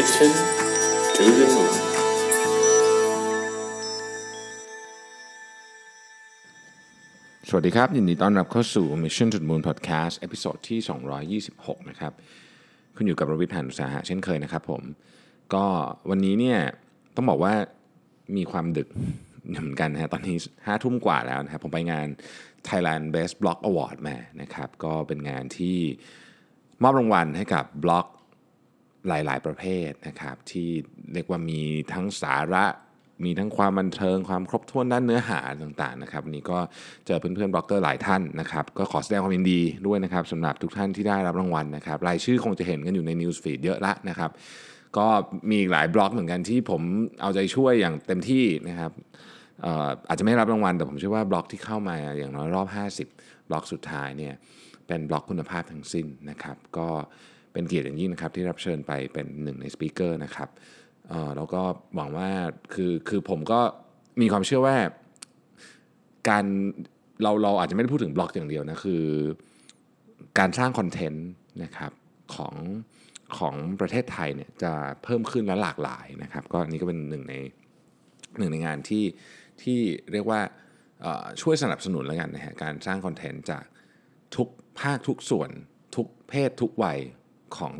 Mission to the Moon สวัสดีครับ ยินดีต้อนรับเข้าสู่ Mission to the Moon Podcast episode ที่ 226 นะครับ คุณอยู่กับรวิศ หาญอุตสาหะเช่นเคยนะครับผม ก็วันนี้เนี่ยต้องบอกว่ามีความดึกเหมือนกันนะฮะตอนนี้5ทุ่มกว่าแล้วนะครับผมไปงาน Thailand Best Blog Award มานะครับ ก็เป็นงานที่มอบรางวัลให้กับบล็อก หลาย ๆ ประเภทนะครับ ที่เรียกว่ามีทั้งสาระ มีทั้งความบันเทิงความครบถ้วนด้านเนื้อหาต่าง ๆ นะครับวันนี้ก็เจอเพื่อนๆบล็อกเกอร์หลายท่านนะครับ ก็ขอแสดงความยินดีด้วยนะครับสำหรับทุกท่านที่ได้รับรางวัลนะครับ รายชื่อคงจะเห็นกันอยู่ใน News Feed เยอะละนะครับ ก็มีอีกหลายบล็อกเหมือนกันที่ผมเอาใจช่วยอย่างเต็มที่นะครับเอ่ออาจจะไม่รับรางวัล แต่ผมเชื่อว่าบล็อกที่เข้ามาอย่างน้อยรอบ 50 บล็อกสุดท้ายเนี่ยเป็นบล็อกคุณภาพทั้งสิ้นนะครับ ก็ เป็นเกียรติอย่างยิ่งนะครับที่รับเชิญไปเป็นหนึ่งใน speaker นะครับเอ่อแล้วก็หวังว่าคือคือผมก็มีความเชื่อว่าการเราเราอาจจะไม่ได้พูดถึงบล็อกอย่างเดียวนะคือ การสร้าง content นะครับของของประเทศไทยเนี่ยจะเพิ่มขึ้นและหลากหลายนะครับ ก็อันนี้ก็เป็นหนึ่งในหนึ่งในงานที่ที่เรียกว่าช่วยสนับสนุนแล้วกันนะฮะการสร้างคอนเทนต์จากทุกภาคทุกส่วน ทุกเพศทุกวัย ของ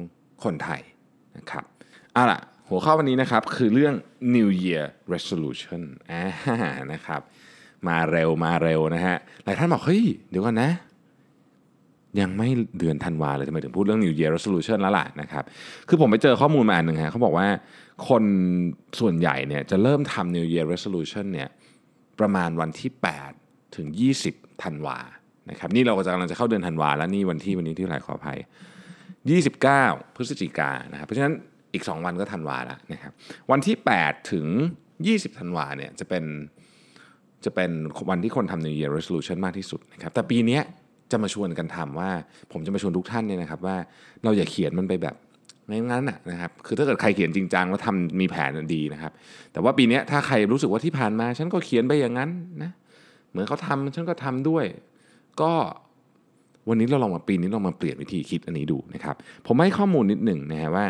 คนไทยนะครับเอาล่ะหัวข้อวันนี้นะครับคือเรื่อง New Year Resolution อ่านะครับมาเร็วมาเร็วนะฮะหลายท่านบอกเฮ้ยเดี๋ยวก่อนนะ ยังไม่เดือนธันวาเลยทำไมถึงพูดเรื่อง New Year Resolution แล้วล่ะนะครับคือผมไปเจอข้อมูลมาอันหนึ่งฮะเขาบอกว่าคนส่วนใหญ่เนี่ยจะเริ่มทำ New Year Resolution เนี่ยประมาณวันที่ 8 ถึง 20ธันวานะครับนี่เราก็จะกำลังจะเข้าเดือนธันวาแล้วนี่วันที่วันนี้ที่ไหนขออภัย 29 พฤศจิกายนนะครับเพราะฉะนั้นอีก 2 วันก็ธันวาแล้วนะครับวันที่ 8 ถึง 20ธันวาเนี่ยจะเป็นจะเป็นวันที่คนทำ New Year Resolution มากที่สุดนะครับแต่ปีนี้จะมาชวนกันทำว่า ผมจะมาชวนทุกท่านเนี่ยนะครับว่าเราอย่าเขียนมันไปแบบงั้นน่ะนะครับ คือถ้าเกิดใครเขียนจริงจังแล้วทำมีแผนดีนะครับ แต่ว่าปีนี้ถ้าใครรู้สึกว่าที่ผ่านมา ฉันก็เขียนไปอย่างนั้นนะ เหมือนเขาทำฉันก็ทำด้วย ก็ วันนี้เราลองมาปีนี้เรามาเปลี่ยนวิธีคิดอันนี้ดูนะครับ ผมให้ข้อมูลนิดหนึ่งนะฮะว่า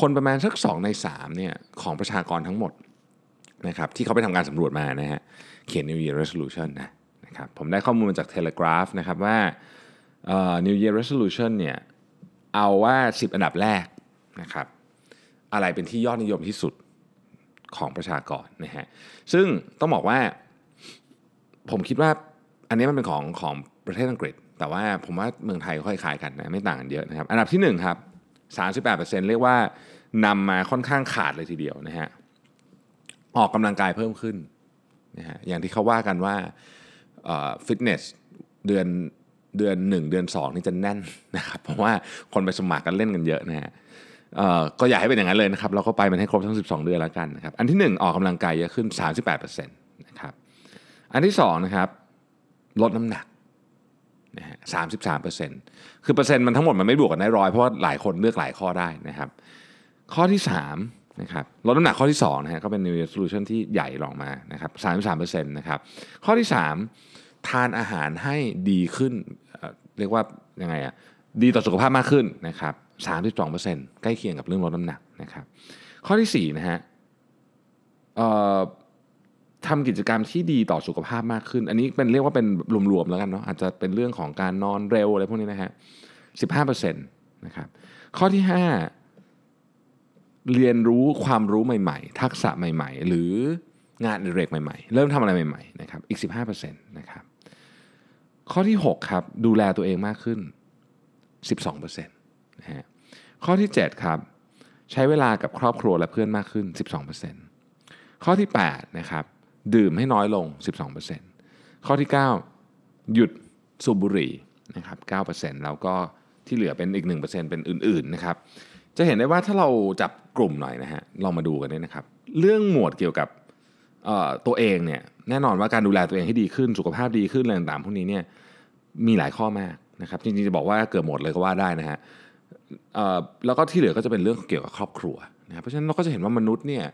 คนประมาณสัก2ใน3เนี่ยของประชากรทั้งหมดนะครับที่เขาไปทำการสำรวจมานะฮะเขียน New Year Resolution นะนะครับผมได้ข้อมูลมาจาก Telegraph นะครับว่า New Year Resolution เนี่ยเอาว่า 10 อันดับแรกนะครับอะไรเป็นที่ยอดนิยมที่สุดของประชากรนะฮะซึ่งต้องบอกว่าผมคิดว่าอันนี้มันเป็นของของประเทศอังกฤษ แต่ว่าผมว่าเมืองไทยก็คล้ายกันนะไม่ต่างกันเยอะนะครับ อันดับที่1ครับ38%เรียกว่านำมาค่อนข้างขาดเลยทีเดียวนะฮะออกกำลังกายเพิ่มขึ้นนะฮะอย่างที่เขาว่ากันว่าฟิตเนสเดือนเดือน 1 เดือน 2 นี่จะแน่นนะครับเพราะว่าคนไปสมัครกันเล่นกันเยอะนะฮะก็อยากให้เป็นอย่างนั้นเลยนะครับเราก็ไปมันให้ครบทั้ง 12 เดือนแล้วกันนะครับอันที่ 1 ออกกำลังกายเยอะขึ้น 38%นะครับอันที่2นะครับลดน้ำหนัก นะฮะ33%คือเปอร์เซ็นต์มันทั้งหมดมันไม่บวกกันได้ร้อยเพราะว่าหลายคนเลือกหลายข้อได้นะครับ ข้อที่3นะครับลดน้ำหนักข้อที่2นะฮะก็เป็น New Year Resolution ที่ใหญ่ลงมานะครับ33%นะครับข้อที่ 3 ทานอาหารให้ดีขึ้น เรียกว่ายังไงอะดีต่อสุขภาพมากขึ้นนะครับ32%ใกล้เคียงกับเรื่องลดน้ำหนักนะครับข้อที่4นะฮะเอ่อ ทำกิจกรรมที่ดีต่อสุขภาพมากขึ้น อันนี้เป็นเรียกว่าเป็นรวมๆแล้วกันเนาะอาจจะเป็นเรื่องของการนอนเร็วอะไรพวกนี้นะฮะ15%นตนะครับข้อที่5เรียนรู้ความรู้ใหม่ๆ ทักษะใหม่ๆ หรืองานเรกใหม่ๆ เริ่มทำอะไรใหม่ๆนะครับอีก 15%นะครับข้อที่ 6 ครับ ดูแลตัวเองมากขึ้น 12%นะฮะข้อที่ 7 ครับ ใช้เวลากับครอบครัวและเพื่อนมากขึ้น 12%ข้อที่8นะครับ ดื่มให้น้อยลง 12%ข้อที่ 9 หยุดสูบบุหรี่นะครับ 9%แล้วก็ที่เหลือเป็นอีก 1%เป็นอื่นๆนะครับ จะเห็นได้ว่าถ้าเราจับกลุ่มหน่อยนะฮะลองมาดูกันเนี่ยนะครับ เรื่องหมวดเกี่ยวกับตัวเองเนี่ยแน่นอนว่าการดูแลตัวเองให้ดีขึ้นสุขภาพดีขึ้นอะไรต่างๆพวกนี้เนี่ยมีหลายข้อมากนะครับจริงๆจะบอกว่าเกือบหมดเลยก็ว่าได้นะฮะแล้วก็ที่เหลือก็จะเป็นเรื่องเกี่ยวกับครอบครัวนะครับเพราะฉะนั้นเราก็จะเห็นว่ามนุษย์เนี่ย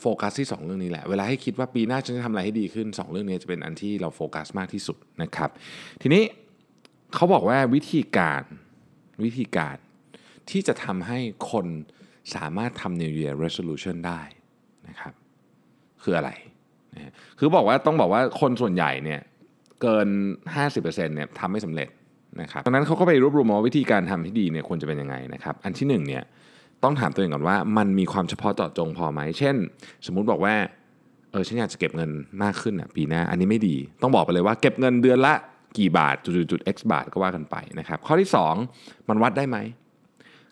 โฟกัสที่ 2 เรื่องนี้แหละ เวลาให้คิดว่าปีหน้าฉันจะทำอะไรให้ดีขึ้น 2 เรื่องนี้จะเป็นอันที่เราโฟกัสมากที่สุดนะครับ ทีนี้เขาบอกว่าวิธีการวิธีการที่จะทำให้คนสามารถทำ New Year Resolution ได้นะครับ คืออะไรนะคือบอกว่าต้องบอกว่าคนส่วนใหญ่เนี่ยเกิน 50%เนี่ยทำไม่สำเร็จนะครับดังนั้นเขาก็ไปรวบรวมว่าวิธีการทำที่ดีเนี่ยควรจะเป็นยังไงนะครับ อันที่หนึ่งเนี่ย ต้องถามตัวเองก่อนว่ามันมีความเฉพาะเจาะจงพอไหม เช่น สมมุติบอกว่าเออฉันอยากจะเก็บเงินมากขึ้นอะปีหน้าอันนี้ไม่ดี ต้องบอกไปเลยว่าเก็บเงินเดือนละกี่บาทจุดๆ x บาทก็ว่ากันไปนะครับข้อที่ 2 มันวัดได้ไหม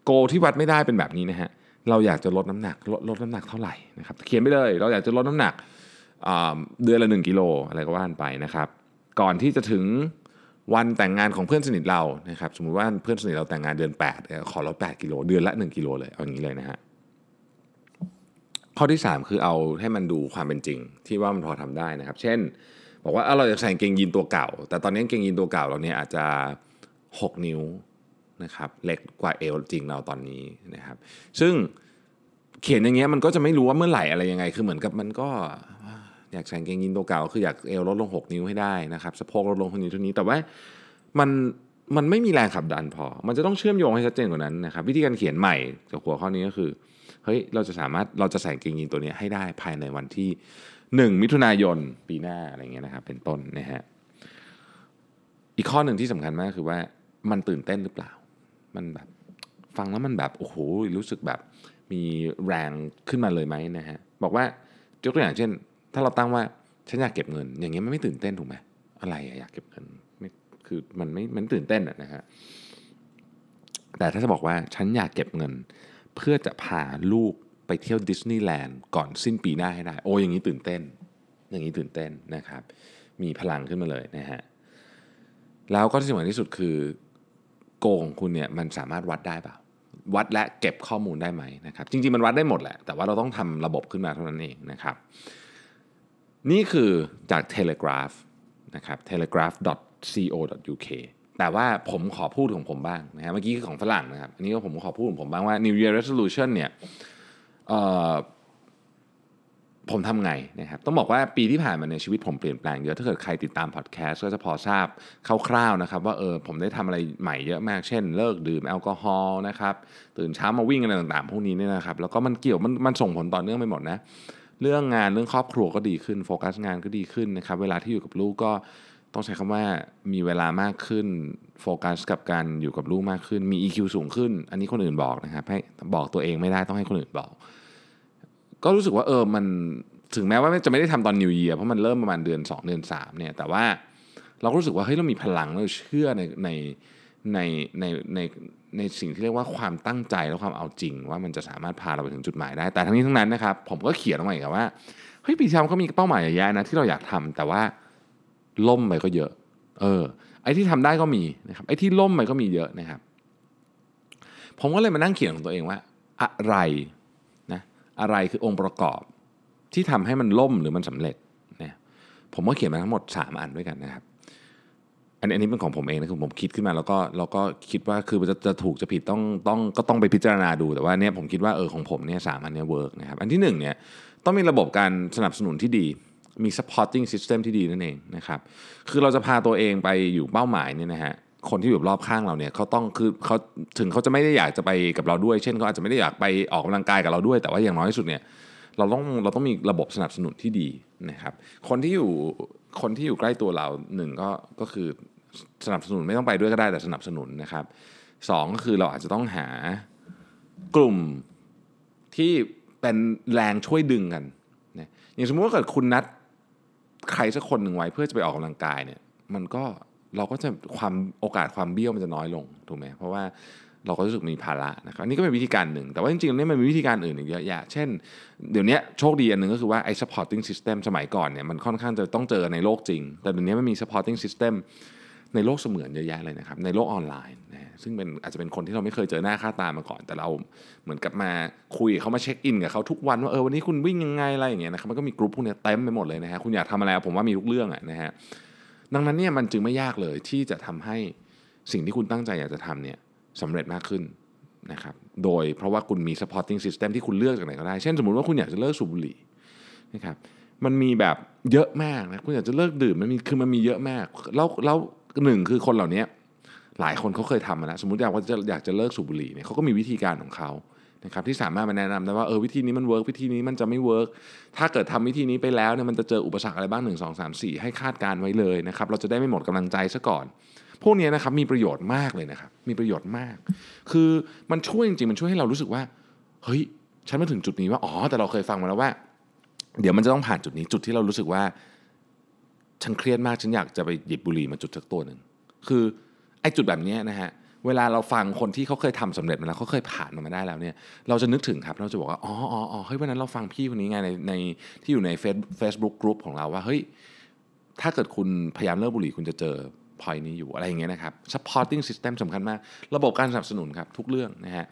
โกที่วัดไม่ได้เป็นแบบนี้นะฮะเราอยากจะลดน้ำหนักลดลดน้ำหนักเท่าไหร่นะครับเขียนไปเลย เราอยากจะลดน้ำหนักเดือนละ 1 กิโลอะไรก็ว่ากันไปนะครับ ก่อนที่จะถึง วันแต่งงานของเพื่อนสนิทเรานะครับสมมุติว่าเพื่อนสนิทเราแต่งงานเดือน8เอ่อขอลด8กิโลเดือนละ 1กิโลเลยเอาอย่างนี้เลยนะฮะข้อที่ 3 คือเอาให้มันดูความเป็นจริง ที่ว่ามันพอทำได้นะครับ เช่น บอกว่าเอาเราจะใส่เกงยีนตัวเก่า แต่ตอนนี้เกงยีนตัวเก่าเราเนี่ยอาจจะ 6 นิ้วนะครับเล็กกว่าเอวจริงเราตอนนี้นะครับ ซึ่งเขียนอย่างเงี้ยมันก็จะไม่รู้ว่าเมื่อไหร่อะไรยังไง คือเหมือนกับมันก็ อยากใส่งเกงยีนตัวเก่าคืออยากเอวลดลง 6 นิ้วให้ได้นะครับสะโพกลดลงเท่านี้เท่านี้ แต่ว่ามันมันไม่มีแรงขับดันพอ มันจะต้องเชื่อมโยงให้ชัดเจนกว่านั้นนะครับวิธีการเขียนใหม่จากหัวข้อนี้ก็คือเฮ้ยเราจะสามารถเราจะใส่งเกงยีนตัวนี้ให้ได้ภายในวันที่ 1 มิถุนายนปีหน้าอะไรเงี้ยนะครับเป็นต้นนะฮะอีกข้อหนึ่งที่สำคัญมากคือว่ามันตื่นเต้นหรือเปล่า มันแบบฟังแล้วมันแบบโอ้โหรู้สึกแบบมีแรงขึ้นมาเลยไหมนะฮะบอกว่ายกตัวอย่างเช่น ถ้าเราตั้งว่าฉันอยากเก็บเงิน อย่างเงี้ยมันไม่ตื่นเต้นถูกไหมอะไรอยากเก็บเงินไม่คือมันไม่มันตื่นเต้นอะนะฮะแต่ถ้าจะบอกว่าฉันอยากเก็บเงิน เพื่อจะพาลูกไปเที่ยวดิสนีย์แลนด์ก่อนสิ้นปีหน้าให้ได้ โอ้อย่างนี้ตื่นเต้น อย่างนี้ตื่นเต้นนะครับ มีพลังขึ้นมาเลยนะฮะแล้วก็ที่สำคัญที่สุดคือโกงคุณเนี่ยมันสามารถวัดได้เปล่าวัดและเก็บข้อมูลได้ไหมนะครับ จริงๆมันวัดได้หมดแหละแต่ว่าเราต้องทำระบบขึ้นมาเท่านั้นเองนะครับ นี่คือจาก Telegraph นะครับ telegraph.co.uk แต่ว่าผมขอพูดของผมบ้างนะฮะเมื่อกี้คือของฝรั่งนะครับ อันนี้ก็ผมขอพูดของผมบ้างว่า New Year Resolution เนี่ยผมทำไงนะครับ ต้องบอกว่าปีที่ผ่านมาในชีวิตผมเปลี่ยนแปลงเยอะ ถ้าเกิดใครติดตามพอดแคสต์ก็จะพอทราบคร่าวๆนะครับ ว่าเออผมได้ทำอะไรใหม่เยอะมาก เช่น เลิกดื่มแอลกอฮอล์นะครับ ตื่นเช้ามาวิ่งอะไรต่างๆ พวกนี้เนี่ยนะครับ แล้วก็มันเกี่ยวมันมันส่งผลต่อเนื่องไปหมดนะ เรื่องงานเรื่องครอบครัวก็ดีขึ้นโฟกัสงานก็ดีขึ้นนะครับ เวลาที่อยู่กับลูกก็ต้องใช้คำว่ามีเวลามากขึ้นโฟกัสกับการอยู่กับลูกมากขึ้น มี EQ สูงขึ้น อันนี้คนอื่นบอกนะครับให้บอกตัวเองไม่ได้ต้องให้คนอื่นบอก ก็รู้สึกว่าเออมันถึงแม้ว่าจะไม่ได้ทำตอนนิว Year เพราะมันเริ่มประมาณเดือน 2 เดือน3เนี่ยแต่ว่าเราก็รู้สึกว่าเฮ้ยเรามีพลังเราเชื่อในใน ในในในในสิ่งที่เรียกว่าความตั้งใจและความเอาจริง ว่ามันจะสามารถพาเราไปถึงจุดหมายได้ แต่ทั้งนี้ทั้งนั้นนะครับ ผมก็เขียนออกมาอีกว่าเฮ้ยปีที่แล้วก็มีเป้าหมายใหญ่ๆนะที่เราอยากทำแต่ว่าล่มไปก็เยอะ เออ ไอ้ที่ทำได้ก็มีนะครับไอ้ที่ล่มไปก็มีเยอะนะครับ ผมก็เลยมานั่งเขียนของตัวเองว่า อะไรนะอะไรคือองค์ประกอบที่ทำให้มันล่มหรือมันสำเร็จเนี่ยผมก็เขียนมาทั้งหมด 3 อันด้วยกันนะครับ นอันนี้เป็นของผมเองนะคือผมคิดขึ้นมาแล้วก็แล้วก็คิดว่าคือจะจะถูกจะผิดต้องต้องก็ต้องไปพิจารณาดูแต่ว่าเนี่ยผมคิดว่าเออของผมเนี่ยสามอันเนี้เวิร์กนะครับอันที่หนึ่งเนี่ยต้องมีระบบการสนับสนุนที่ดีมี supporting system ที่ดีนั่นเองนะครับคือเราจะพาตัวเองไปอยู่เป้าหมายเนี่ยนะฮะคนที่อยู่รอบข้างเราเนี่ยเขาต้องคือเขาถึงเขาจะไม่ได้อยากจะไปกับเราด้วย เช่นเขาอาจจะไม่ได้อยากไปออกกำลังกายกับเราด้วย แต่ว่าอย่างน้อยที่สุดเนี่ยเราต้องเราต้องมีระบบสนับสนุนที่ดีนะครับ คนที่อยู่คนที่อยู่ใกล้ตัวเราหนึ่งก็ก็คือ สนับสนุนไม่ต้องไปด้วยก็ได้แต่สนับสนุนนะครับสองก็คือเราอาจจะต้องหากลุ่มที่เป็นแรงช่วยดึงกันนะอย่างสมมติว่าเกิดคุณนัดใครสักคนหนึ่งไว้เพื่อจะไปออกกำลังกายเนี่ยมันก็เราก็จะความโอกาสความเบี้ยวมันจะน้อยลงถูกไหมเพราะว่าเราก็รู้สึกมีภาระนะครับอันนี้ก็เป็นวิธีการหนึ่ง แต่ว่าจริงๆนี่มันมีวิธีการอื่นอีกเยอะแยะ เช่น เดี๋ยวนี้โชคดีอันหนึ่งก็คือว่าไอ้ supporting system สมัยก่อนเนี่ยมันค่อนข้างจะต้องเจอในโลกจริง แต่เดี๋ยวนี้มันมี supporting system ในโลกเสมือนเยอะแยะเลยนะครับ ในโลกออนไลน์นะซึ่งเป็นอาจจะเป็นคนที่เราไม่เคยเจอหน้าค่าตามาก่อน แต่เราเหมือนกับมาคุยเขามาเช็คอินกับเขาทุกวันว่าเออวันนี้คุณวิ่งยังไงอะไรอย่างเงี้ยนะครับมันก็มีกลุ่มพวกนี้เต็มไปหมดเลยนะฮะคุณอยากทำอะไรผมว่ามีทุกเรื่องอะนะฮะดังนั้นเนี่ยมันจึงไม่ยากเลยที่จะทำให้สิ่งที่คุณตั้งใจอยากจะทำเนี่ยสำเร็จมากขึ้นนะครับโดยเพราะว่าคุณมี supporting system ที่คุณเลือกจากไหนก็ได้ เช่นสมมุติว่าคุณอยากจะเลิกสูบบุหรี่นะครับมันมีแบบเยอะมากนะคุณอยากจะเลิกดื่มมันมีคือมันมีเยอะมากแล้วแล้ว หนึ่งคือคนเหล่านี้หลายคนเขาเคยทำมาแล้วสมมติอยากว่าจะอยากจะเลิกสูบบุหรี่เนี่ยเขาก็มีวิธีการของเขานะครับที่สามารถมาแนะนำได้ว่าเออวิธีนี้มัน work วิธีนี้มันจะไม่ work ถ้าเกิดทำวิธีนี้ไปแล้วเนี่ยมันจะเจออุปสรรคอะไรบ้าง 1 2 3 4 ให้คาดการไว้เลยนะครับเราจะได้ไม่หมดกำลังใจซะก่อน พวกนี้นะครับมีประโยชน์มากเลยนะครับมีประโยชน์มาก คือมันช่วยจริงๆมันช่วยให้เรารู้สึกว่าเฮ้ยฉันมาถึงจุดนี้ว่าอ๋อแต่เราเคยฟังมาแล้วว่า เดี๋ยวมันจะต้องผ่านจุดนี้จุดที่เรารู้สึกว่า ฉันเครียดมากฉันอยากจะไปหยิบบุหรี่มาจุดสักตัวหนึ่งคือไอ้จุดแบบนี้นะฮะเวลาเราฟังคนที่เขาเคยทำสำเร็จมาแล้วเขาเคยผ่านมันมาได้แล้วเนี่ยเราจะนึกถึงครับเราจะบอกว่าอ๋ออ๋ออ๋อเฮ้ยวันนั้นเราฟังพี่คนนี้ไงในในที่อยู่ในเฟซเฟซบุ๊กกลุ่มของเราว่าเฮ้ยถ้าเกิดคุณพยายามเลิกบุหรี่คุณจะเจอพอยนี้อยู่อะไรอย่างเงี้ยนะครับ supporting system สำคัญมาก ระบบการสนับสนุนครับทุกเรื่องนะฮะ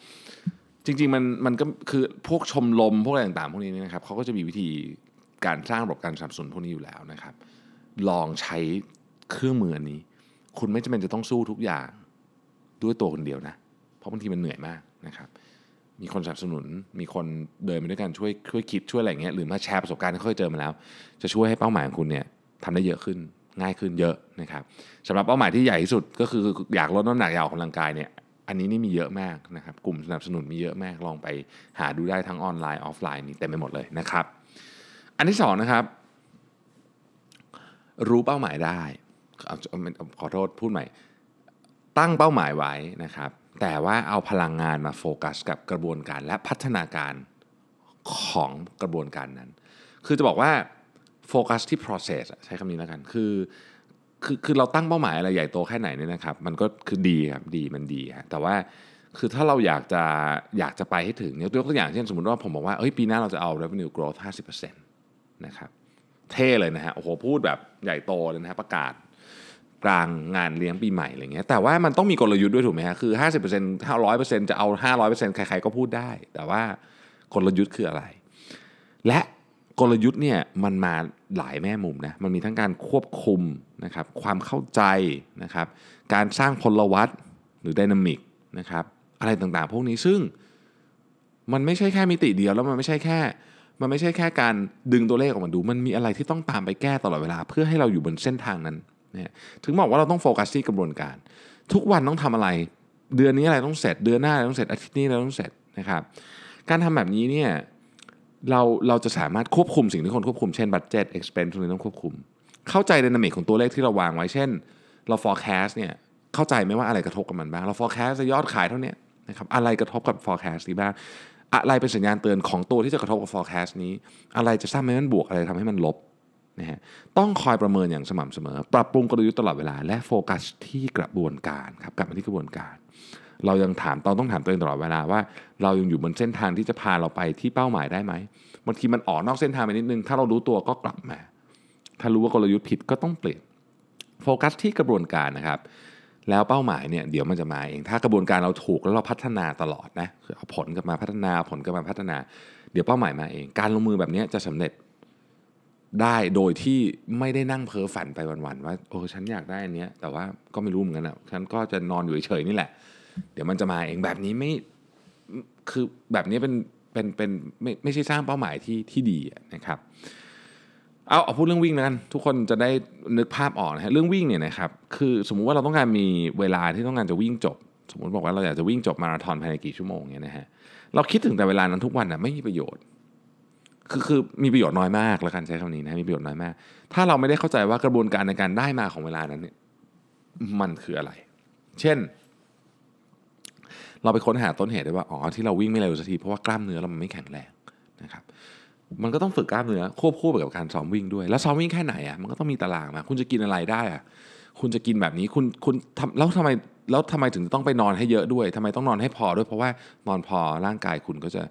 จริงๆมันมันก็คือพวกชมรมพวกอะไรต่างๆพวกนี้นะครับเขาก็จะมีวิธีการสร้างระบบการสนับสนุนพวกนี้อยู่แล้วนะครับ ลองใช้เครื่องมืออันนี้ คุณไม่จำเป็นจะต้องสู้ทุกอย่างด้วยตัวคนเดียวนะ เพราะบางทีมันเหนื่อยมากนะครับ มีคนสนับสนุน มีคนเดินไปด้วยกันช่วยช่วยคิดช่วยอะไรเงี้ยหรือมาแชร์ประสบการณ์ที่เคยเจอมาแล้ว จะช่วยให้เป้าหมายของคุณเนี่ยทำได้เยอะขึ้นง่ายขึ้นเยอะนะครับสำหรับเป้าหมายที่ใหญ่ที่สุดก็คืออยากลดน้ำหนักอยากออกกำลังกายเนี่ยอันนี้นี่มีเยอะมากนะครับกลุ่มสนับสนุนมีเยอะมากลองไปหาดูได้ทั้งออนไลน์ออฟไลน์นี่เต็มไปหมดเลยนะครับ อันที่สองนะครับ รู้เป้าหมายได้ขอโทษพูดใหม่ ตั้งเป้าหมายไว้นะครับ แต่ว่าเอาพลังงานมาโฟกัสกับกระบวนการและพัฒนาการของกระบวนการนั้น คือจะบอกว่าโฟกัสที่ process ใช้คำนี้แล้วกัน คือคือคือเราตั้งเป้าหมายอะไรใหญ่โตแค่ไหนเนี่ยนะครับ มันก็คือดีครับดีมันดีฮะแต่ว่าคือถ้าเราอยากจะอยากจะไปให้ถึงยยกตัวอย่างเช่นสมมติว่าผมบอกว่าเอ้ยปีหน้าเราจะเอา revenue growth 50%นะครับ เท่เลยนะฮะโอ้โหพูดแบบใหญ่โตเลยนะฮะประกาศกลางงานเลี้ยงปีใหม่อะไรเงี้ยแต่ว่ามันต้องมีกลยุทธ์ด้วยถูกไหมฮะคือ 50% 500%จะเอา 500%ใครๆก็พูดได้ แต่ว่ากลยุทธ์คืออะไร และกลยุทธ์เนี่ยมันมาหลายแม่มุมนะมันมีทั้งการควบคุมนะครับความเข้าใจนะครับการสร้างพลวัตหรือดินามิกนะครับอะไรต่างๆ พวกนี้ซึ่งมันไม่ใช่แค่มิติเดียวแล้วมันไม่ใช่แค่ มันไม่ใช่แค่การดึงตัวเลขออกมาดู มันมีอะไรที่ต้องตามไปแก้ตลอดเวลา เพื่อให้เราอยู่บนเส้นทางนั้นเนี่ยถึงบอกว่าเราต้องโฟกัสที่กระบวนการ ทุกวันต้องทำอะไร เดือนนี้อะไรต้องเสร็จ เดือนหน้าอะไรต้องเสร็จอาทิตย์นี้อะไรต้องเสร็จนะครับ การทำแบบนี้เนี่ยเราเราจะสามารถควบคุมสิ่งที่คนควบคุมเช่นบัตเจ็ตเอ็กซ์เพนทุกนี้ต้องควบคุม เข้าใจดินามิกของตัวเลขที่เราวางไว้เช่น เรา forecast เนี่ยเข้าใจไหมว่าอะไรกระทบกับมันบ้าง เรา forecast จะยอดขายเท่านี้นะครับอะไรกระทบกับ forecast นี้บ้าง อะไรเป็นสัญญาณเตือนของตัวที่จะกระทบกับ forecast นี้ อะไรจะสร้างให้มันบวกอะไรทำให้มันลบนะฮะต้องคอยประเมินอย่างสม่ำเสมอ ปรับปรุงกลยุทธ์ตลอดเวลา และโฟกัสที่กระบวนการครับกลับมาที่กระบวนการ เรายังถามตอนต้องถามตัวเองตลอดเวลาว่า เรายังอยู่บนเส้นทางที่จะพาเราไปที่เป้าหมายได้ไหมบางทีมันออกนอกเส้นทางไปนิดนึง ถ้าเรารู้ตัวก็กลับมา ถ้ารู้ว่ากลยุทธ์ผิดก็ต้องเปลี่ยนโฟกัสที่กระบวนการนะครับ แล้วเป้าหมายเนี่ยเดี๋ยวมันจะมาเอง ถ้ากระบวนการเราถูกแล้วเราพัฒนาตลอดนะเอาผลกลับมาพัฒนาผลกลับมาพัฒนา เดี๋ยวเป้าหมายมาเอง การลงมือแบบนี้จะสำเร็จได้โดยที่ไม่ได้นั่งเพ้อฝันไปวันๆว่าโอ้ฉันอยากได้อันนี้แต่ว่าก็ไม่รู้เหมือนกันอะฉันก็จะนอนอยู่เฉยๆนี่แหละ เดี๋ยวมันจะมาเองแบบนี้ไม่คือแบบนี้เป็นเป็นเป็นไม่ไม่ใช่สร้างเป้าหมายที่ที่ดีนะครับ เอาเอาพูดเรื่องวิ่งนะกันทุกคนจะได้นึกภาพออกนะฮะเรื่องวิ่งเนี่ยนะครับคือสมมุติว่าเราต้องการมีเวลาที่ต้องการจะวิ่งจบ สมมติบอกว่าเราอยากจะวิ่งจบมาราธอนภายในกี่ชั่วโมงเนี่ยนะฮะเราคิดถึงแต่เวลานั้นทุกวันนะไม่มีประโยชน์คือคือมีประโยชน์น้อยมากแล้วกันใช้คำนี้นะมีประโยชน์น้อยมาก ถ้าเราไม่ได้เข้าใจว่ากระบวนการในการได้มาของเวลานั้นเนี่ยมันคืออะไร เช่น เราไปค้นหาต้นเหตุได้ว่าอ๋อที่เราวิ่งไม่เร็วสักทีเพราะว่ากล้ามเนื้อเรามันไม่แข็งแรงนะครับ มันก็ต้องฝึกกล้ามเนื้อควบคู่ไปกับการซ้อมวิ่งด้วย แล้วซ้อมวิ่งแค่ไหนอะมันก็ต้องมีตารางมาคุณจะกินอะไรได้อะคุณจะกินแบบนี้คุณคุณทำแล้วทำไมแล้วทำไมถึงต้องไปนอนให้เยอะด้วยทำไมต้องนอนให้พอด้วย เพราะว่านอนพอร่างกายคุณก็จะ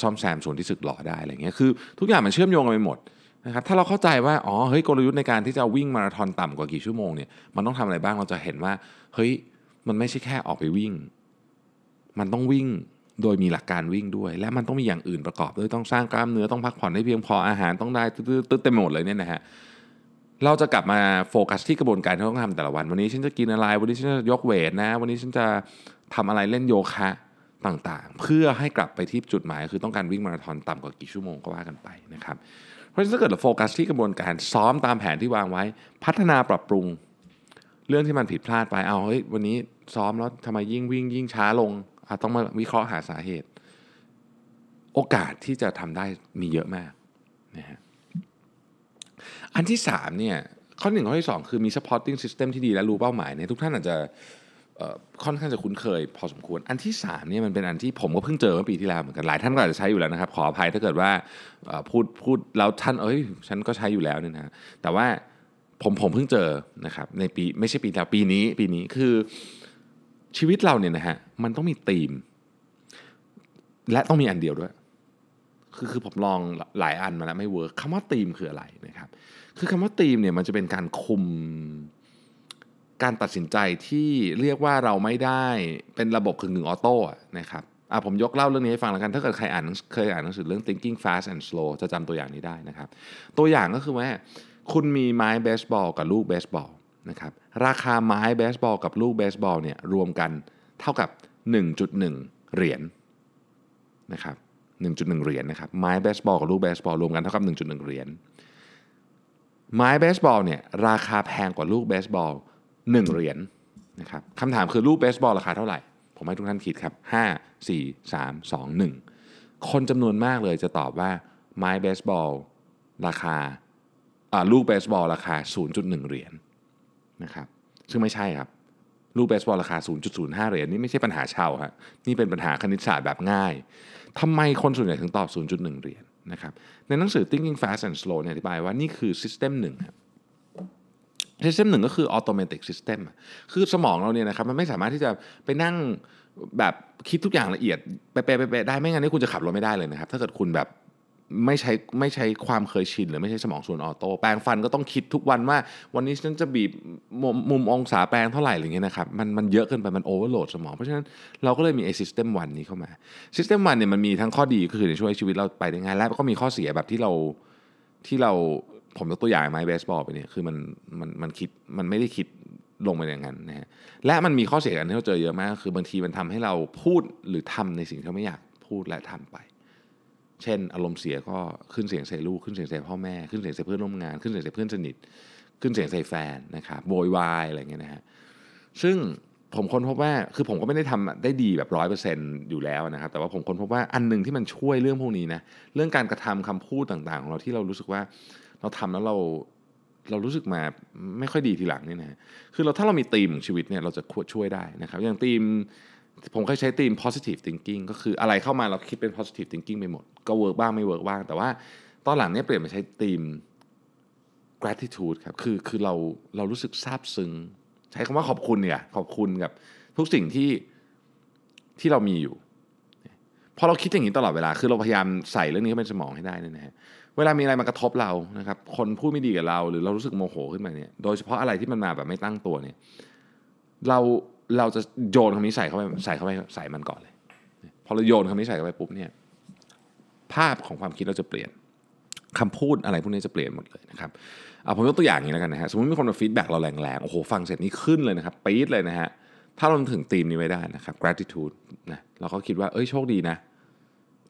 ซ่อมแซมส่วนที่สึกหรอได้อะไรเงี้ยคือ ทุกอย่างมันเชื่อมโยงกันไปหมดนะครับถ้าเราเข้าใจว่าอ๋อเฮ้ยกลยุทธ์ในการที่จะวิ่งมาราธอนต่ำกว่ากี่ชั่วโมงเนี่ยมันต้องทำอะไรบ้างเราจะเห็นว่าเฮ้ยมันไม่ใช่แค่ออกไปวิ่ง มันต้องวิ่ง โดยมีหลักการวิ่งด้วย และมันต้องมีอย่างอื่นประกอบด้วยต้องสร้างกล้ามเนื้อต้องพักผ่อนให้เพียงพออาหารต้องได้ตึ๊ดเต็มหมดเลยเนี่ยนะฮะเราจะกลับมาโฟกัสที่กระบวนการที่ต้องทำแต่ละวัน วันนี้ฉันจะกินอะไร วันนี้ฉันจะยกเวทนะ วันนี้ฉันจะทำอะไรเล่นโยคะต่างๆ เพื่อให้กลับไปที่จุดหมาย คือต้องการวิ่งมาราธอนต่ำกว่ากี่ชั่วโมงก็ว่ากันไปนะครับเพราะฉะนั้นถ้าเกิดเราโฟกัสที่กระบวนการซ้อมตามแผนที่วางไว้ พัฒนาปรับปรุง เรื่องที่มันผิดพลาดไปเอาเฮ้ยวันนี้ซ้อมแล้วทำไมยิ่งวิ่งยิ่งช้าลง ต้องมาวิเคราะห์หาสาเหตุ โอกาสที่จะทำได้มีเยอะมากนะฮะอันที่สามเนี่ยข้อหนึ่งข้อที่สองคือมี supporting system ที่ดีและรู้เป้าหมายเนี่ยทุกท่านอาจจะเอ่อค่อนข้างจะคุ้นเคยพอสมควร อันที่สามเนี่ยมันเป็นอันที่ผมก็เพิ่งเจอเมื่อปีที่แล้วเหมือนกันหลายท่านก็อาจจะใช้อยู่แล้วนะครับ ขออภัยถ้าเกิดว่าพูดพูดแล้วท่านเอ้ยฉันก็ใช้อยู่แล้วเนี่ยนะแต่ว่าผมผมเพิ่งเจอนะครับในปีไม่ใช่ปีแล้วปีนี้ปีนี้คือ ชีวิตเราเนี่ยนะฮะมันต้องมีธีม และต้องมีอันเดียวด้วย คือคือผมลองหลายอันมาแล้วไม่เวิร์คคำว่าธีมคืออะไรนะครับ คือคำว่าธีมเนี่ยมันจะเป็นการคุมการตัดสินใจที่เรียกว่าเราไม่ได้เป็นระบบกึ่งหนึ่งออโต้นะครับอะผมยกเล่าเรื่องนี้ให้ฟังแล้วกัน ถ้าเกิดใครอ่านเคยอ่านหนังสือเรื่อง thinking fast and slow จะจำตัวอย่างนี้ได้นะครับ ตัวอย่างก็คือว่า คุณมีไม้เบสบอลกับลูกเบสบอล นะครับราคาไม้เบสบอลกับลูกเบสบอลเนี่ยรวมกันเท่ากับ 1.1 เหรียญนะครับ1.1 เหรียญนะครับไม้เบสบอลกับลูกเบสบอลรวมกันเท่ากับ 1.1 เหรียญไม้เบสบอลเนี่ยราคาแพงกว่าลูกเบสบอล1เหรียญนะครับคำถามคือลูกเบสบอลราคาเท่าไหร่ ผมให้ทุกท่านคิดครับ 5 4 3 2 1 คนจำนวนมากเลยจะตอบว่าไม้เบสบอลราคาอ่าลูกเบสบอลราคา 0.1 เหรียญ นะครับซึ่งไม่ใช่ครับ ลูกเบสบอลราคา 0.05 เหรียญนี่ไม่ใช่ปัญหาเช่าฮะนี่เป็นปัญหาคณิตศาสตร์แบบง่ายทำไมคนส่วนใหญ่ถึงตอบ 0.1 เหรียญนะครับในหนังสือ Thinking Fast and Slow เนี่ยอธิบายว่านี่คือ System หนึ่งครับ System หนึ่งก็คือ Automatic System อะคือสมองเราเนี่ยนะครับมันไม่สามารถที่จะไปนั่งแบบคิดทุกอย่างละเอียดไปเป๊ะๆได้ไม่งั้นนี่คุณจะขับรถไม่ได้เลยนะครับ ถ้าเกิดคุณแบบ ไม่ใช้ไม่ใช้ความเคยชินหรือไม่ใช้สมองส่วน auto แปรงฟันก็ต้องคิดทุกวันว่า วันนี้ฉันจะบีบมุมมุมองศาแปรงเท่าไหร่อะไรเงี้ยนะครับมันมันเยอะเกินไปมัน overload สมอง เพราะฉะนั้นเราก็เลยมีไอ้ System 1นี้เข้ามา System 1เนี่ยมันมีทั้งข้อดีก็คือช่วยชีวิตเราไปได้ง่ายและก็มีข้อเสียแบบที่เราที่เราผมยกตัวอย่างไม้เบสบอลไปเนี่ยคือมันมันมันคิดมันไม่ได้คิดลงไปอย่างนั้นนะฮะและมันมีข้อเสียกันที่เราเจอเยอะมาก คือบางทีมันทำให้เราพูดหรือทำในสิ่งที่เราไม่อยากพูดและทำไป เช่น อารมณ์เสียก็ขึ้นเสียงใส่ลูกขึ้นเสียงใส่พ่อแม่ขึ้นเสียงใส่เพื่อนร่วมงาน ขึ้นเสียงใส่เพื่อนสนิท ขึ้นเสียงใส่แฟนนะครับโวยวายอะไรเงี้ยนะฮะซึ่งผมค้นพบว่าคือผมก็ไม่ได้ทำได้ดีแบบร้อยเปอร์เซ็นต์อยู่แล้วนะครับ แต่ว่าผมค้นพบว่าอันหนึ่งที่มันช่วยเรื่องพวกนี้นะเรื่องการกระทำคำพูดต่างๆ ของเราที่เรารู้สึกว่าเราทำแล้วเราเรารู้สึกมาไม่ค่อยดีทีหลังนี่นะคือเราถ้าเรามีธีมของชีวิตเนี่ยเราจะช่วยได้นะครับ อย่างธีม ผมเคยใช้ธีม positive thinking ก็คืออะไรเข้ามาเราคิดเป็น positive thinking ไปหมด ก็ work บ้างไม่ work บ้าง แต่ว่าตอนหลังเนี่ยเปลี่ยนมาใช้ธีม gratitude ครับคือคือเราเรารู้สึกซาบซึ้งใช้คำว่าขอบคุณเนี่ยขอบคุณกับทุกสิ่งที่ที่เรามีอยู่พอเราคิดอย่างนี้ตลอดเวลา คือเราพยายามใส่เรื่องนี้เข้าไปสมองให้ได้นี่นะฮะเวลามีอะไรมากระทบเรานะครับ คนพูดไม่ดีกับเรา หรือเรารู้สึกโมโหขึ้นมาเนี่ย โดยเฉพาะอะไรที่มันมาแบบไม่ตั้งตัวเนี่ย เรา เราจะโยนคำนี้ใส่เข้าไปใส่เข้าไปใส่มันก่อนเลย พอเราโยนคำนี้ใส่เข้าไปปุ๊บเนี่ยภาพของความคิดเราจะเปลี่ยนคำพูดอะไรพวกนี้จะเปลี่ยนหมดเลยนะครับเอาผมยกตัวอย่างอย่างนี้แล้วกันนะฮะสมมติมีคนมา feedback เราแรงๆ โอ้โห ฟังเสร็จนี่ขึ้นเลยนะครับปี๊ดเลยนะฮะ ถ้าเราถึงธีมนี้ไว้ได้นะครับ gratitude นะเราก็คิดว่า เอ้ยโชคดีนะ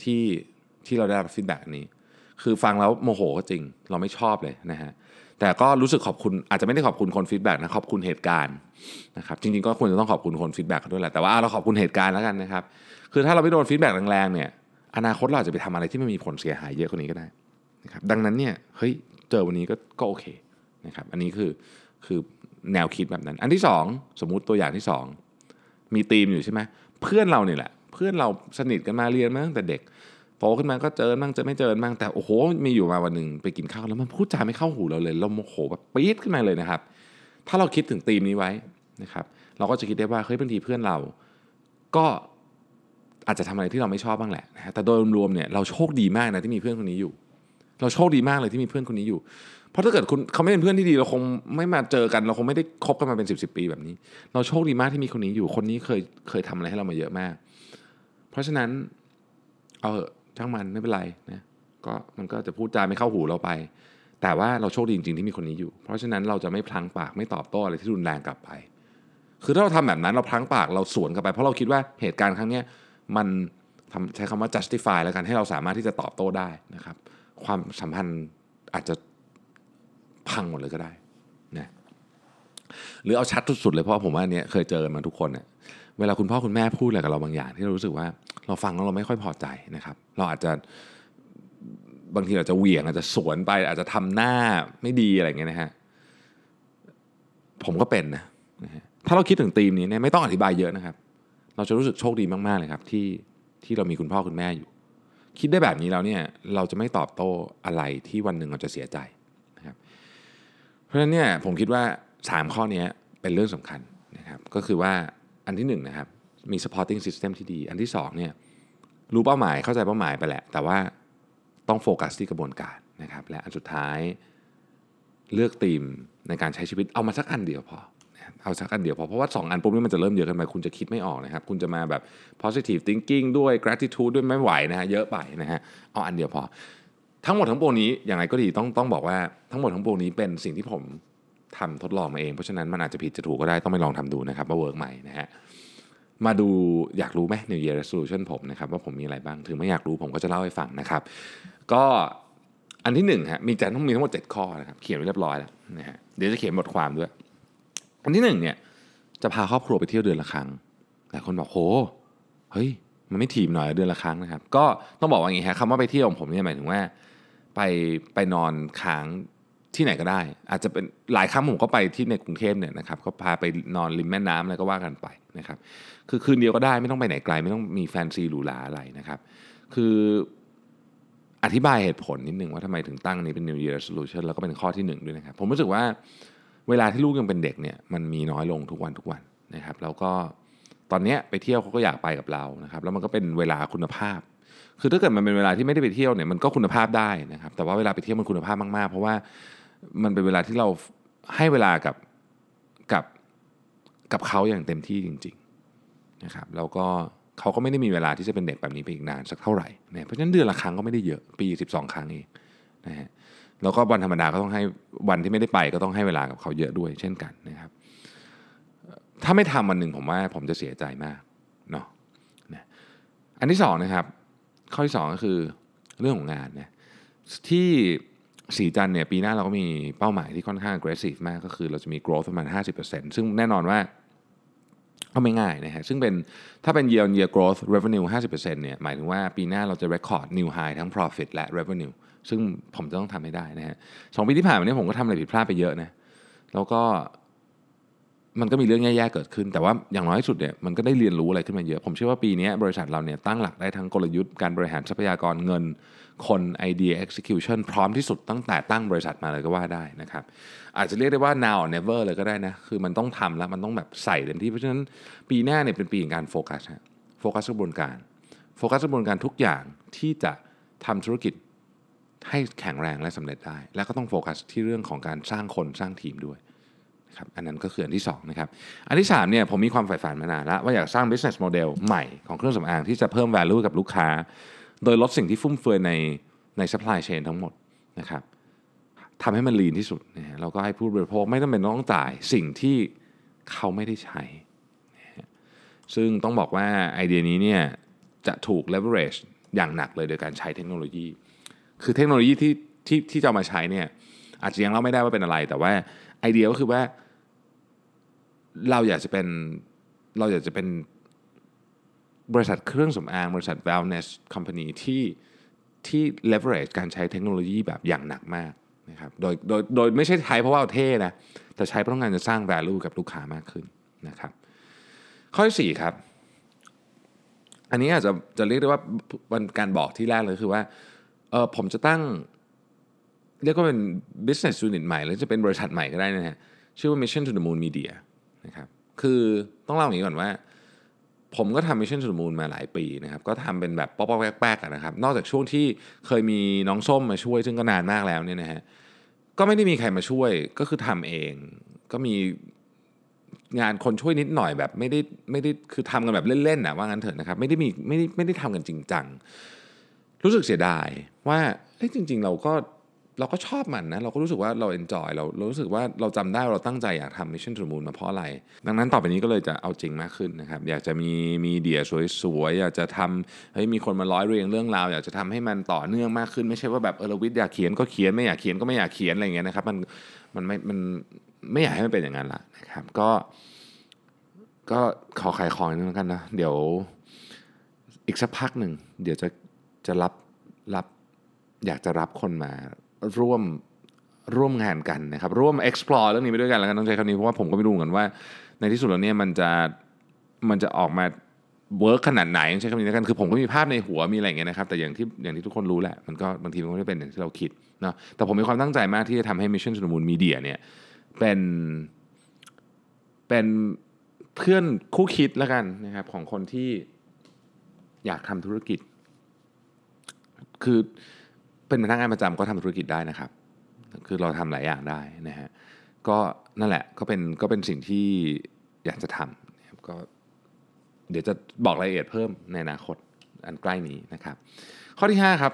ที่ที่เราได้รับ feedback นี้ คือฟังแล้วโมโหก็จริง เราไม่ชอบเลยนะฮะ แต่ก็รู้สึกขอบคุณอาจจะไม่ได้ขอบคุณคน feedback นะขอบคุณเหตุการณ์นะครับจริงๆก็ควรจะต้องขอบคุณคน feedback ด้วยแหละแต่ว่าเราขอบคุณเหตุการณ์แล้วกันนะครับคือถ้าเราไม่โดน feedback แรงๆเนี่ยอนาคตเราอาจจะไปทำอะไรที่ไม่มีผลเสียหายเยอะกว่านี้ก็ได้นะครับดังนั้นเนี่ยเฮ้ยเจอวันนี้ก็ก็โอเคนะครับอันนี้คือคือแนวคิดแบบนั้น อันที่สองสมมุติตัวอย่างที่สองมีธีมอยู่ใช่ไหมเพื่อนเราเนี่ยแหละ เพื่อนเราสนิทกันมาเรียนมาตั้งแต่เด็ก โตขึ้นมาก็เจอบ้างเจอไม่เจอบ้างแต่โอ้โหมีอยู่มาวันหนึ่งไปกินข้าวแล้วมันพูดจาไม่เข้าหูเราเลยเราโมโหแบบปี๊ดขึ้นมาเลยนะครับ ถ้าเราคิดถึงธีมนี้ไว้นะครับเราก็จะคิดได้ว่าเฮ้ยบางทีเพื่อนเรา ก็อาจจะทำอะไรที่เราไม่ชอบบ้างแหละนะฮะแต่โดยรวมเนี่ยเราโชคดีมากนะที่มีเพื่อนคนนี้อยู่ เราโชคดีมากเลยที่มีเพื่อนคนนี้อยู่ เพราะถ้าเกิดคุณเขาไม่เป็นเพื่อนที่ดีเราคงไม่มาเจอกัน เราคงไม่ได้คบกันมาเป็นสิบสิบปีแบบนี้ เราโชคดีมากที่มีคนนี้อยู่ คนนี้เคยเคยทำอะไรให้เรามาเยอะมาก เพราะฉะนั้นเอาเถอะ ช่างมันไม่เป็นไรนะก็มันก็จะพูดจาไม่เข้าหูเราไป แต่ว่าเราโชคดีจริงๆที่มีคนนี้อยู่ เพราะฉะนั้นเราจะไม่พลังปากไม่ตอบโต้อะไรที่รุนแรงกลับไป คือถ้าเราทำแบบนั้นเราพลังปากเราสวนกลับไป เพราะเราคิดว่าเหตุการณ์ครั้งนี้มันทใช้คำว่า justify แล้วกันให้เราสามารถที่จะตอบโต้ได้นะครับ ความสัมพันธ์อาจจะพังหมดเลยก็ได้นะหรือเอาชัดสุดๆเลยเพราะผมว่าอันเนี้ยเคยเจอมาทุกคนเนี่ย เวลาคุณพ่อคุณแม่พูดอะไรกับเราบางอย่าง ที่เรารู้สึกว่าเราฟังแล้วเราไม่ค่อยพอใจนะครับ เราอาจจะบางทีอาจจะเหวี่ยงอาจจะสวนไป อาจจะทำหน้าไม่ดีอะไรเงี้ยนะฮะผมก็เป็นนะถ้าเราคิดถึงธีมนี้เนี่ยไม่ต้องอธิบายเยอะนะครับ เราจะรู้สึกโชคดีมากๆเลยครับ ที่ที่เรามีคุณพ่อคุณแม่อยู่ คิดได้แบบนี้แล้วเนี่ยเราจะไม่ตอบโต้อะไรที่วันหนึ่งเราจะเสียใจนะครับเพราะฉะนั้นเนี่ยผมคิดว่า 3 ข้อนี้เป็นเรื่องสำคัญนะครับ ก็คือว่า อันที่1นนะครับมี supporting system ที่ดี อันที่2เนี่ยรู้เป้าหมายเข้าใจเป้าหมายไปแหละ แต่ว่าต้องโฟกัสที่กระบวนการนะครับ และอันสุดท้ายเลือกธีมในการใช้ชีวิตเอามาสักอันเดียวพอเอาสักอันเดียวพอเพราะว่า 2 อันปุ๊บนี่มันจะเริ่มเยอะกันไปคุณจะคิดไม่ออกนะครับ คุณจะมาแบบ positive thinking ด้วย gratitude ด้วยไม่ไหวนะฮะเยอะไปนะฮะเอาอันเดียวพอ ทั้งหมดทั้งปวงนี้อย่างไรก็ดีต้องต้องบอกว่าทั้งหมดทั้งปวงนี้เป็นสิ่งที่ผม ทำทดลองมาเอง เพราะฉะนั้นมันอาจจะผิดจะถูกก็ได้ต้องไปลองทำดูนะครับว่า work ไหมนะฮะมาดูอยากรู้ไหม New Year Resolution ผมนะครับว่าผมมีอะไรบ้าง ถึงไม่อยากรู้ผมก็จะเล่าให้ฟังนะครับ ก็อันที่หนึ่งฮะมีจะต้องมีทั้งหมด 7 ข้อนะครับเขียนไว้เรียบร้อยแล้วนะฮะเดี๋ยวจะเขียนบทความด้วย อันที่หนึ่งเนี่ยจะพาครอบครัวไปเที่ยวเดือนละครั้งหลายคนบอกโหเฮ้ยมันไม่ถีบหน่อยเดือนละครั้งนะครับ ก็ต้องบอกว่าอย่างนี้ฮะคำว่าไปเที่ยวของผมเนี่ยหมายถึงว่า ไปไปนอนค้าง ที่ไหนก็ได้ อาจจะเป็นหลายครั้งผมก็ไปที่ในกรุงเทพเนี่ยนะครับก็พาไปนอนริมแม่น้ำอะไรก็ว่ากันไปนะครับ คือคืนเดียวก็ได้ไม่ต้องไปไหนไกล ไม่ต้องมีแฟนซีหรูหราอะไรนะครับ คืออธิบายเหตุผลนิดนึงว่าทำไมถึงตั้งนี้เป็น New Year Resolution แล้วก็เป็นข้อที่หนึ่งด้วยนะครับ ผมรู้สึกว่าเวลาที่ลูกยังเป็นเด็กเนี่ยมันมีน้อยลงทุกวันทุกวันนะครับแล้วก็ตอนนี้ไปเที่ยวเขาก็อยากไปกับเรานะครับ แล้วมันก็เป็นเวลาคุณภาพ คือถ้าเกิดมันเป็นเวลาที่ไม่ได้ไปเที่ยวเนี่ยมันก็คุณภาพได้นะครับ แต่ว่าเวลาไปเที่ยวมันคุณภาพมากๆ เพราะว่า มันเป็นเวลาที่เราให้เวลากับกับกับเขาอย่างเต็มที่จริงๆนะครับแล้วก็เขาก็ไม่ได้มีเวลาที่จะเป็นเด็กแบบนี้ไปอีกนานสักเท่าไหร่นะเพราะฉะนั้นเดือนละครั้งก็ไม่ได้เยอะปี 12 ครั้งเองนะฮะแล้วก็วันธรรมดาก็ต้องให้วันที่ไม่ได้ไปก็ต้องให้เวลากับเขาเยอะด้วย เช่นกันนะครับ ถ้าไม่ทำวันหนึ่งผมว่าผมจะเสียใจมากเนาะนะอันที่สองนะครับ ข้อที่2ก็คือเรื่องของงานนะที่ สีจันเนี่ยปีหน้าเราก็มีเป้าหมายที่ค่อนข้าง aggressive มากก็คือเราจะมี growth ประมาณ 50%ซึ่งแน่นอนว่าก็ไม่ง่ายนะฮะซึ่งเป็นถ้าเป็น year on year growth revenue 50%เนี่ยหมายถึงว่าปีหน้าเราจะ record new high ทั้ง profit และ revenue ซึ่งผมจะต้องทำให้ได้นะฮะสองปีที่ผ่านมาเนี่ยผมก็ทำอะไรผิดพลาดไปเยอะนะแล้วก็ มันก็มีเรื่องแย่ๆเกิดขึ้น แต่ว่าอย่างน้อยสุดเนี่ยมันก็ได้เรียนรู้อะไรขึ้นมาเยอะ ผมเชื่อว่าปีนี้บริษัทเราเนี่ยตั้งหลักได้ทั้งกลยุทธ์การบริหารทรัพยากรเงิน คนไอเดีย execution พร้อมที่สุดตั้งแต่ตั้งบริษัทมาเลยก็ว่าได้นะครับ อาจจะเรียกได้ว่า now or never เลยก็ได้นะ คือมันต้องทำแล้วมันต้องแบบใส่เต็มที่เพราะฉะนั้นปีหน้าเนี่ยเป็นปีของการโฟกัสฮะโฟกัสกระบวนการโฟกัสกระบวนการทุกอย่างที่จะทำธุรกิจให้แข็งแรงและสำเร็จได้ แล้วก็ต้องโฟกัสที่เรื่องของการสร้างคนสร้างทีมด้วย ครับอันนั้นก็คืออันที่2นะครับอันที่3เนี่ยผมมีความใฝ่ฝันมานานแล้วว่าอยากสร้าง business model ใหม่ของเครื่องสำอางที่จะเพิ่ม value กับลูกค้า โดยลดสิ่งที่ฟุ่มเฟือยในใน supply chain ทั้งหมดนะครับทำให้มัน lean ที่สุดนะฮะแล้วก็ให้ผู้บริโภคไม่จำเป็นต้องจ่ายสิ่งที่เขาไม่ได้ใช้นะฮะซึ่งต้องบอกว่าไอเดียนี้เนี่ยจะถูก leverage อย่างหนักเลยโดยการใช้เทคโนโลยี คือเทคโนโลยีที่ที่ที่จะมาใช้เนี่ยอาจจะยังเล่าไม่ได้ว่าเป็นอะไร แต่ว่าไอเดียก็คือว่า เราอยากจะเป็นเราอยากจะเป็นบริษัทเครื่องสำอางบริษัท wellness company ที่ที่ leverage การใช้เทคโนโลยีแบบอย่างหนักมากนะครับโดยโดยโดยไม่ใช่ใช้เพราะว่าเท่นะแต่ใช้เพราะต้องการจะสร้าง value กับลูกค้ามากขึ้นนะครับ ข้อที่สี่ครับ อันนี้อาจจะจะเรียกได้ว่าเป็นการบอกที่แรกเลยคือว่าเออผมจะตั้ง เรียกว่าเป็น business unit ใหม่ หรือจะเป็นบริษัทใหม่ก็ได้นะฮะชื่อว่า Mission to the Moon Media นะครับคือต้องเล่าอย่างนี้ก่อนว่า ผมก็ทำ Mission to the Moon มาหลายปีนะครับก็ทำเป็นแบบป๊อกๆแป๊กๆนะครับนอกจากช่วงที่เคยมีน้องส้มมาช่วย ซึ่งก็นานมากแล้วเนี่ยนะฮะก็ไม่ได้มีใครมาช่วยก็คือทำเอง ก็มีงานคนช่วยนิดหน่อยแบบไม่ได้ไม่ได้คือทำกันแบบเล่นๆนะว่างั้นเถอะนะครับไม่ได้มีไม่ได้ไม่ได้ทำกันจริงจังรู้สึกเสียดายว่าเฮ้จริง ๆ เราก็ เราก็ชอบมันนะ เราก็รู้สึกว่าเราเอนจอยเราเรารู้สึกว่าเราจำได้เราตั้งใจอยากทำ Mission to the Moon มาเพราะอะไร ดังนั้นต่อไปนี้ก็เลยจะเอาจริงมากขึ้นนะครับ อยากจะมีมีเดียสวยๆ อยากจะทำเฮ้ยมีคนมาร้อยเรียงเรื่องราว อยากจะทำให้มันต่อเนื่องมากขึ้น ไม่ใช่ว่าแบบเออเราวิทย์อยากเขียนก็เขียนไม่อยากเขียนก็ไม่อยากเขียนอะไรอย่างเงี้ยนะครับมันมันไม่มันไม่อยากให้มันเป็นอย่างนั้นละนะครับก็ ก็ขอขายของนึงแล้วกันนะเดี๋ยวอีกสักพักหนึ่งเดี๋ยวจะจะรับรับอยากจะรับคนมา ร่วมร่วมงานกันนะครับ ร่วม explore เรื่องนี้ไปด้วยกันแล้วกันต้องใช้คำนี้เพราะว่าผมก็ไม่รู้เหมือนกันว่า ในที่สุดแล้วเนี่ยมันจะมันจะออกมา work ขนาดไหนใช้คำนี้แล้วกันคือผมก็มีภาพในหัวมีอะไรอย่างเงี้ยนะครับแต่อย่างที่อย่างที่ทุกคนรู้แหละมันก็บางทีมันก็ไม่ได้เป็นอย่างที่เราคิดเนาะแต่ผมมีความตั้งใจมากที่จะทำให้ Mission to the Moon Media เนี่ยเป็นเป็นเพื่อนคู่คิดแล้วกันนะครับของคนที่อยากทำธุรกิจ คือ เป็นพนักงานประจำก็ทำธุรกิจได้นะครับ คือเราทำหลายอย่างได้นะฮะก็นั่นแหละก็เป็นก็เป็นสิ่งที่อยากจะทำนะก็เดี๋ยวจะบอกรายละเอียดเพิ่มในอนาคตอันใกล้นี้นะครับ ข้อที่ 5 ครับ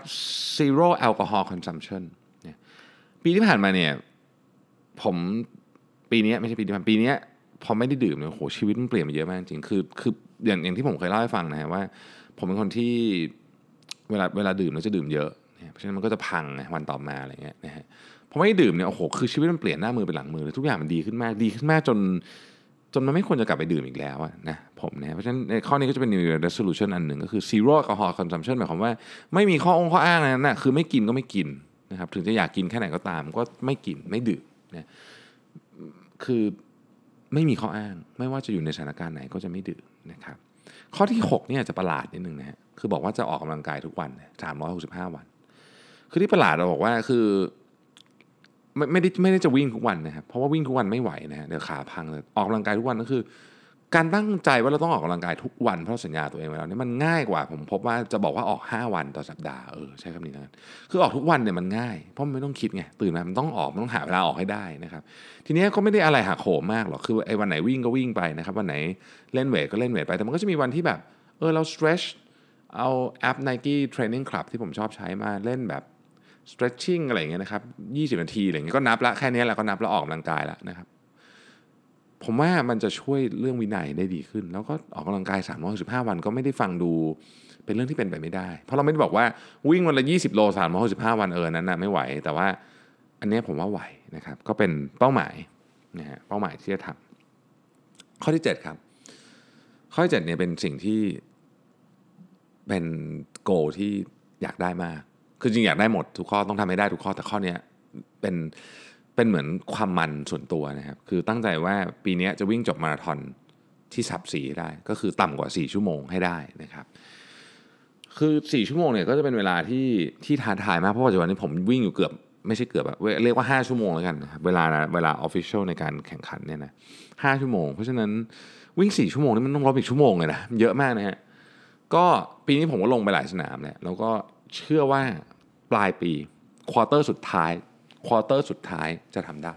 zero alcohol consumption เนี่ยปีที่ผ่านมาเนี่ยผมปีนี้ไม่ใช่ปีที่ผ่านปีนี้พอไม่ได้ดื่มเนี่ยโหชีวิตมันเปลี่ยนไปเยอะมากจริงคือคืออย่างอย่างที่ผมเคยเล่าให้ฟังนะฮะว่า ผมเป็นคนที่เวลาเวลาดื่มแล้วจะดื่มเยอะ เพราะฉะนั้นมันก็จะพังวันต่อมาอะไรเงี้ยนะฮะพอไม่ดื่มเนี่ยโอ้โหคือชีวิตมันเปลี่ยนหน้ามือเป็นหลังมือเลยทุกอย่างมันดีขึ้นมากดีขึ้นมากจนจนมันไม่ควรจะกลับไปดื่มอีกแล้วนะผมนี่ยเพราะฉะนั้นข้อนี้ก็จะเป็น New Year resolution อันหนึ่งก็คือ zero alcohol consumption หมายความว่าไม่มีข้อองข้ออ้างอะนั้นนะคือไม่กินก็ไม่กินนะครับถึงจะอยากกินแค่ไหนก็ตาม ก็ไม่กินไม่ดื่มนะคือไม่มีข้ออ้าง ไม่ว่าจะอยู่ในสถานการณ์ไหนก็จะไม่ดื่มนะครับข้อที่ 6 เนี่ยจะประหลาดนิดนึงนะฮะคือบอกว่าจะออกกำลังกายทุกวันสามร้อยหกสิบห้าวัน คือที่ประหลาดเราบอกว่าคือไม่ไม่ได้ไม่ได้จะวิ่งทุกวันนะครับเพราะว่าวิ่งทุกวันไม่ไหวนะฮะเดี๋ยวขาพังเลยออกกำลังกายทุกวันก็คือ การตั้งใจว่าเราต้องออกกำลังกายทุกวันเพราะสัญญาตัวเองไว้แล้วเนี่ยมันง่ายกว่าผมพบว่าจะบอกว่าออก 5 วันต่อสัปดาห์เออใช้คำนี้นะคือออกทุกวันเนี่ยมันง่าย เพราะมันไม่ต้องคิดไงตื่นมามันต้องออกมันต้องหาเวลาออกให้ได้นะครับ ทีนี้ก็ไม่ได้อะไรหักโหมมากหรอกคือไอ้วันไหนวิ่งก็วิ่งไปนะครับวันไหนเล่นเวทก็เล่นเวทไปแต่มันก็จะมีวันที่แบบเออเรา stretch เอาแอป Nike Training Club ที่ผมชอบใช้มาเล่นแบบ stretching อะไรอย่างเงี้ยนะครับ20นาทีอะไรเงี้ยก็นับละแค่นี้แหละก็นับแล้วออกกำลังกายแล้วนะครับ ผมว่ามันจะช่วยเรื่องวินัยได้ดีขึ้น แล้วก็ออกกำลังกาย365วันก็ไม่ได้ฟังดูเป็นเรื่องที่เป็นไปไม่ได้ เพราะเราไม่ได้บอกว่าวิ่งวันละ 20 โล365วันเออนั้นนะไม่ไหว แต่ว่าอันนี้ผมว่าไหวนะครับ ก็เป็นเป้าหมายนะฮะเป้าหมายที่จะทำข้อที่ 7 ครับ ข้อที่7เนี่ยเป็นสิ่งที่เป็นโกที่อยากได้มาก คือจริงอยากได้หมดทุกข้อต้องทำให้ได้ทุกข้อแต่ข้อเนี้ยเป็นเป็นเหมือนความมันส่วนตัวนะครับ คือตั้งใจว่าปีนี้จะวิ่งจบมาราธอนที่สับสีได้ ก็คือต่ำกว่า 4 ชั่วโมงให้ได้นะครับ คือ 4 ชั่วโมงเนี่ยก็จะเป็นเวลาที่ที่ท้าทายมากเพราะปัจจุบันนี้ผมวิ่งอยู่เกือบไม่ใช่เกือบอะเวเรียกว่า 5 ชั่วโมงแล้วกันนะครับเวลาเวลา official ในการแข่งขันเนี่ยนะห้าชั่วโมง เพราะฉะนั้นวิ่ง 4 ชั่วโมงนี่มันต้องลบอีกชั่วโมงเลยนะเยอะมากนะฮะก็ปีนี้ผมก็ลงไปหลายสนามแหละแล้วก็ เชื่อว่าปลายปี quarter สุดท้าย quarter สุดท้ายจะทำได้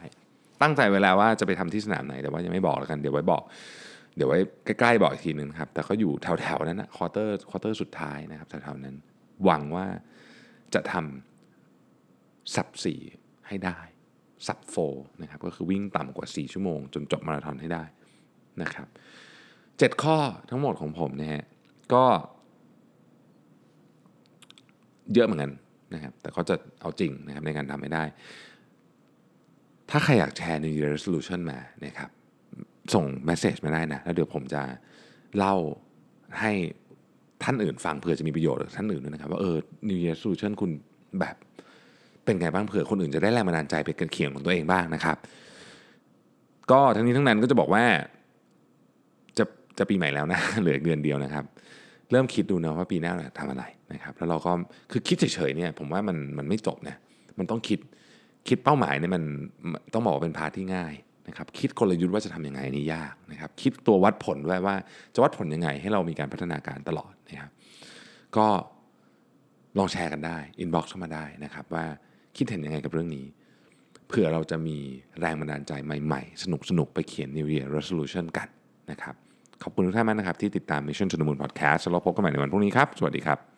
ตั้งใจไว้แล้วว่าจะไปทำที่สนามไหนแต่ว่ายังไม่บอกแล้วกันเดี๋ยวไว้บอก เดี๋ยวไว้ใกล้ๆบอกอีกทีหนึ่งครับ แต่ก็อยู่แถวๆนั้นนะ quarter quarter สุดท้ายนะครับแถวๆนั้นหวังว่าจะทำ sub สี่ให้ได้ sub four นะครับก็คือวิ่งต่ำกว่า 4 ชั่วโมง จนจบมาราธอนให้ได้นะครับเจ็ดข้อทั้งหมดของผมนะฮะก็ เยอะเหมือนกันนะครับแต่ก็จะเอาจริงนะครับในการทำให้ได้ ถ้าใครอยากแชร์ New Year Resolution มานะครับส่งเมสเซจมาได้นะ แล้วเดี๋ยวผมจะเล่าให้ท่านอื่นฟังเผื่อจะมีประโยชน์กับท่านอื่นด้วยนะครับ ว่าเออ New Year Resolution คุณแบบเป็นไงบ้างเผื่อคนอื่นจะได้แรงบันดาลใจไปกันเขียนของตัวเองบ้างนะครับ ก็ทั้งนี้ทั้งนั้นก็จะบอกว่าจะจะปีใหม่แล้วนะ เหลือเดือนเดียวนะครับ เริ่มคิดดูนะว่าปีหน้าเราทำอะไรนะครับแล้วเราก็คือคิดเฉยๆเนี่ยผมว่ามันมันไม่จบนะมันต้องคิดคิดเป้าหมายเนี่ยมันต้องบอกว่าเป็นพาที่ง่ายนะครับคิดกลยุทธ์ว่าจะทำยังไงนี่ยากนะครับคิดตัววัดผลด้วยว่าจะวัดผลยังไงให้เรามีการพัฒนาการตลอดนะครับก็ลองแชร์กันได้ inbox เข้ามาได้นะครับว่าคิดเห็นยังไงกับเรื่องนี้เผื่อเราจะมีแรงบันดาลใจใหม่ ๆ สนุกๆ ไปเขียน New Year Resolution กันนะครับ ขอบคุณทุกท่านมากนะครับที่ติดตาม Mission to the Moon Podcast แล้วเราพบกันใหม่ในวันพรุ่งนี้ครับ สวัสดีครับ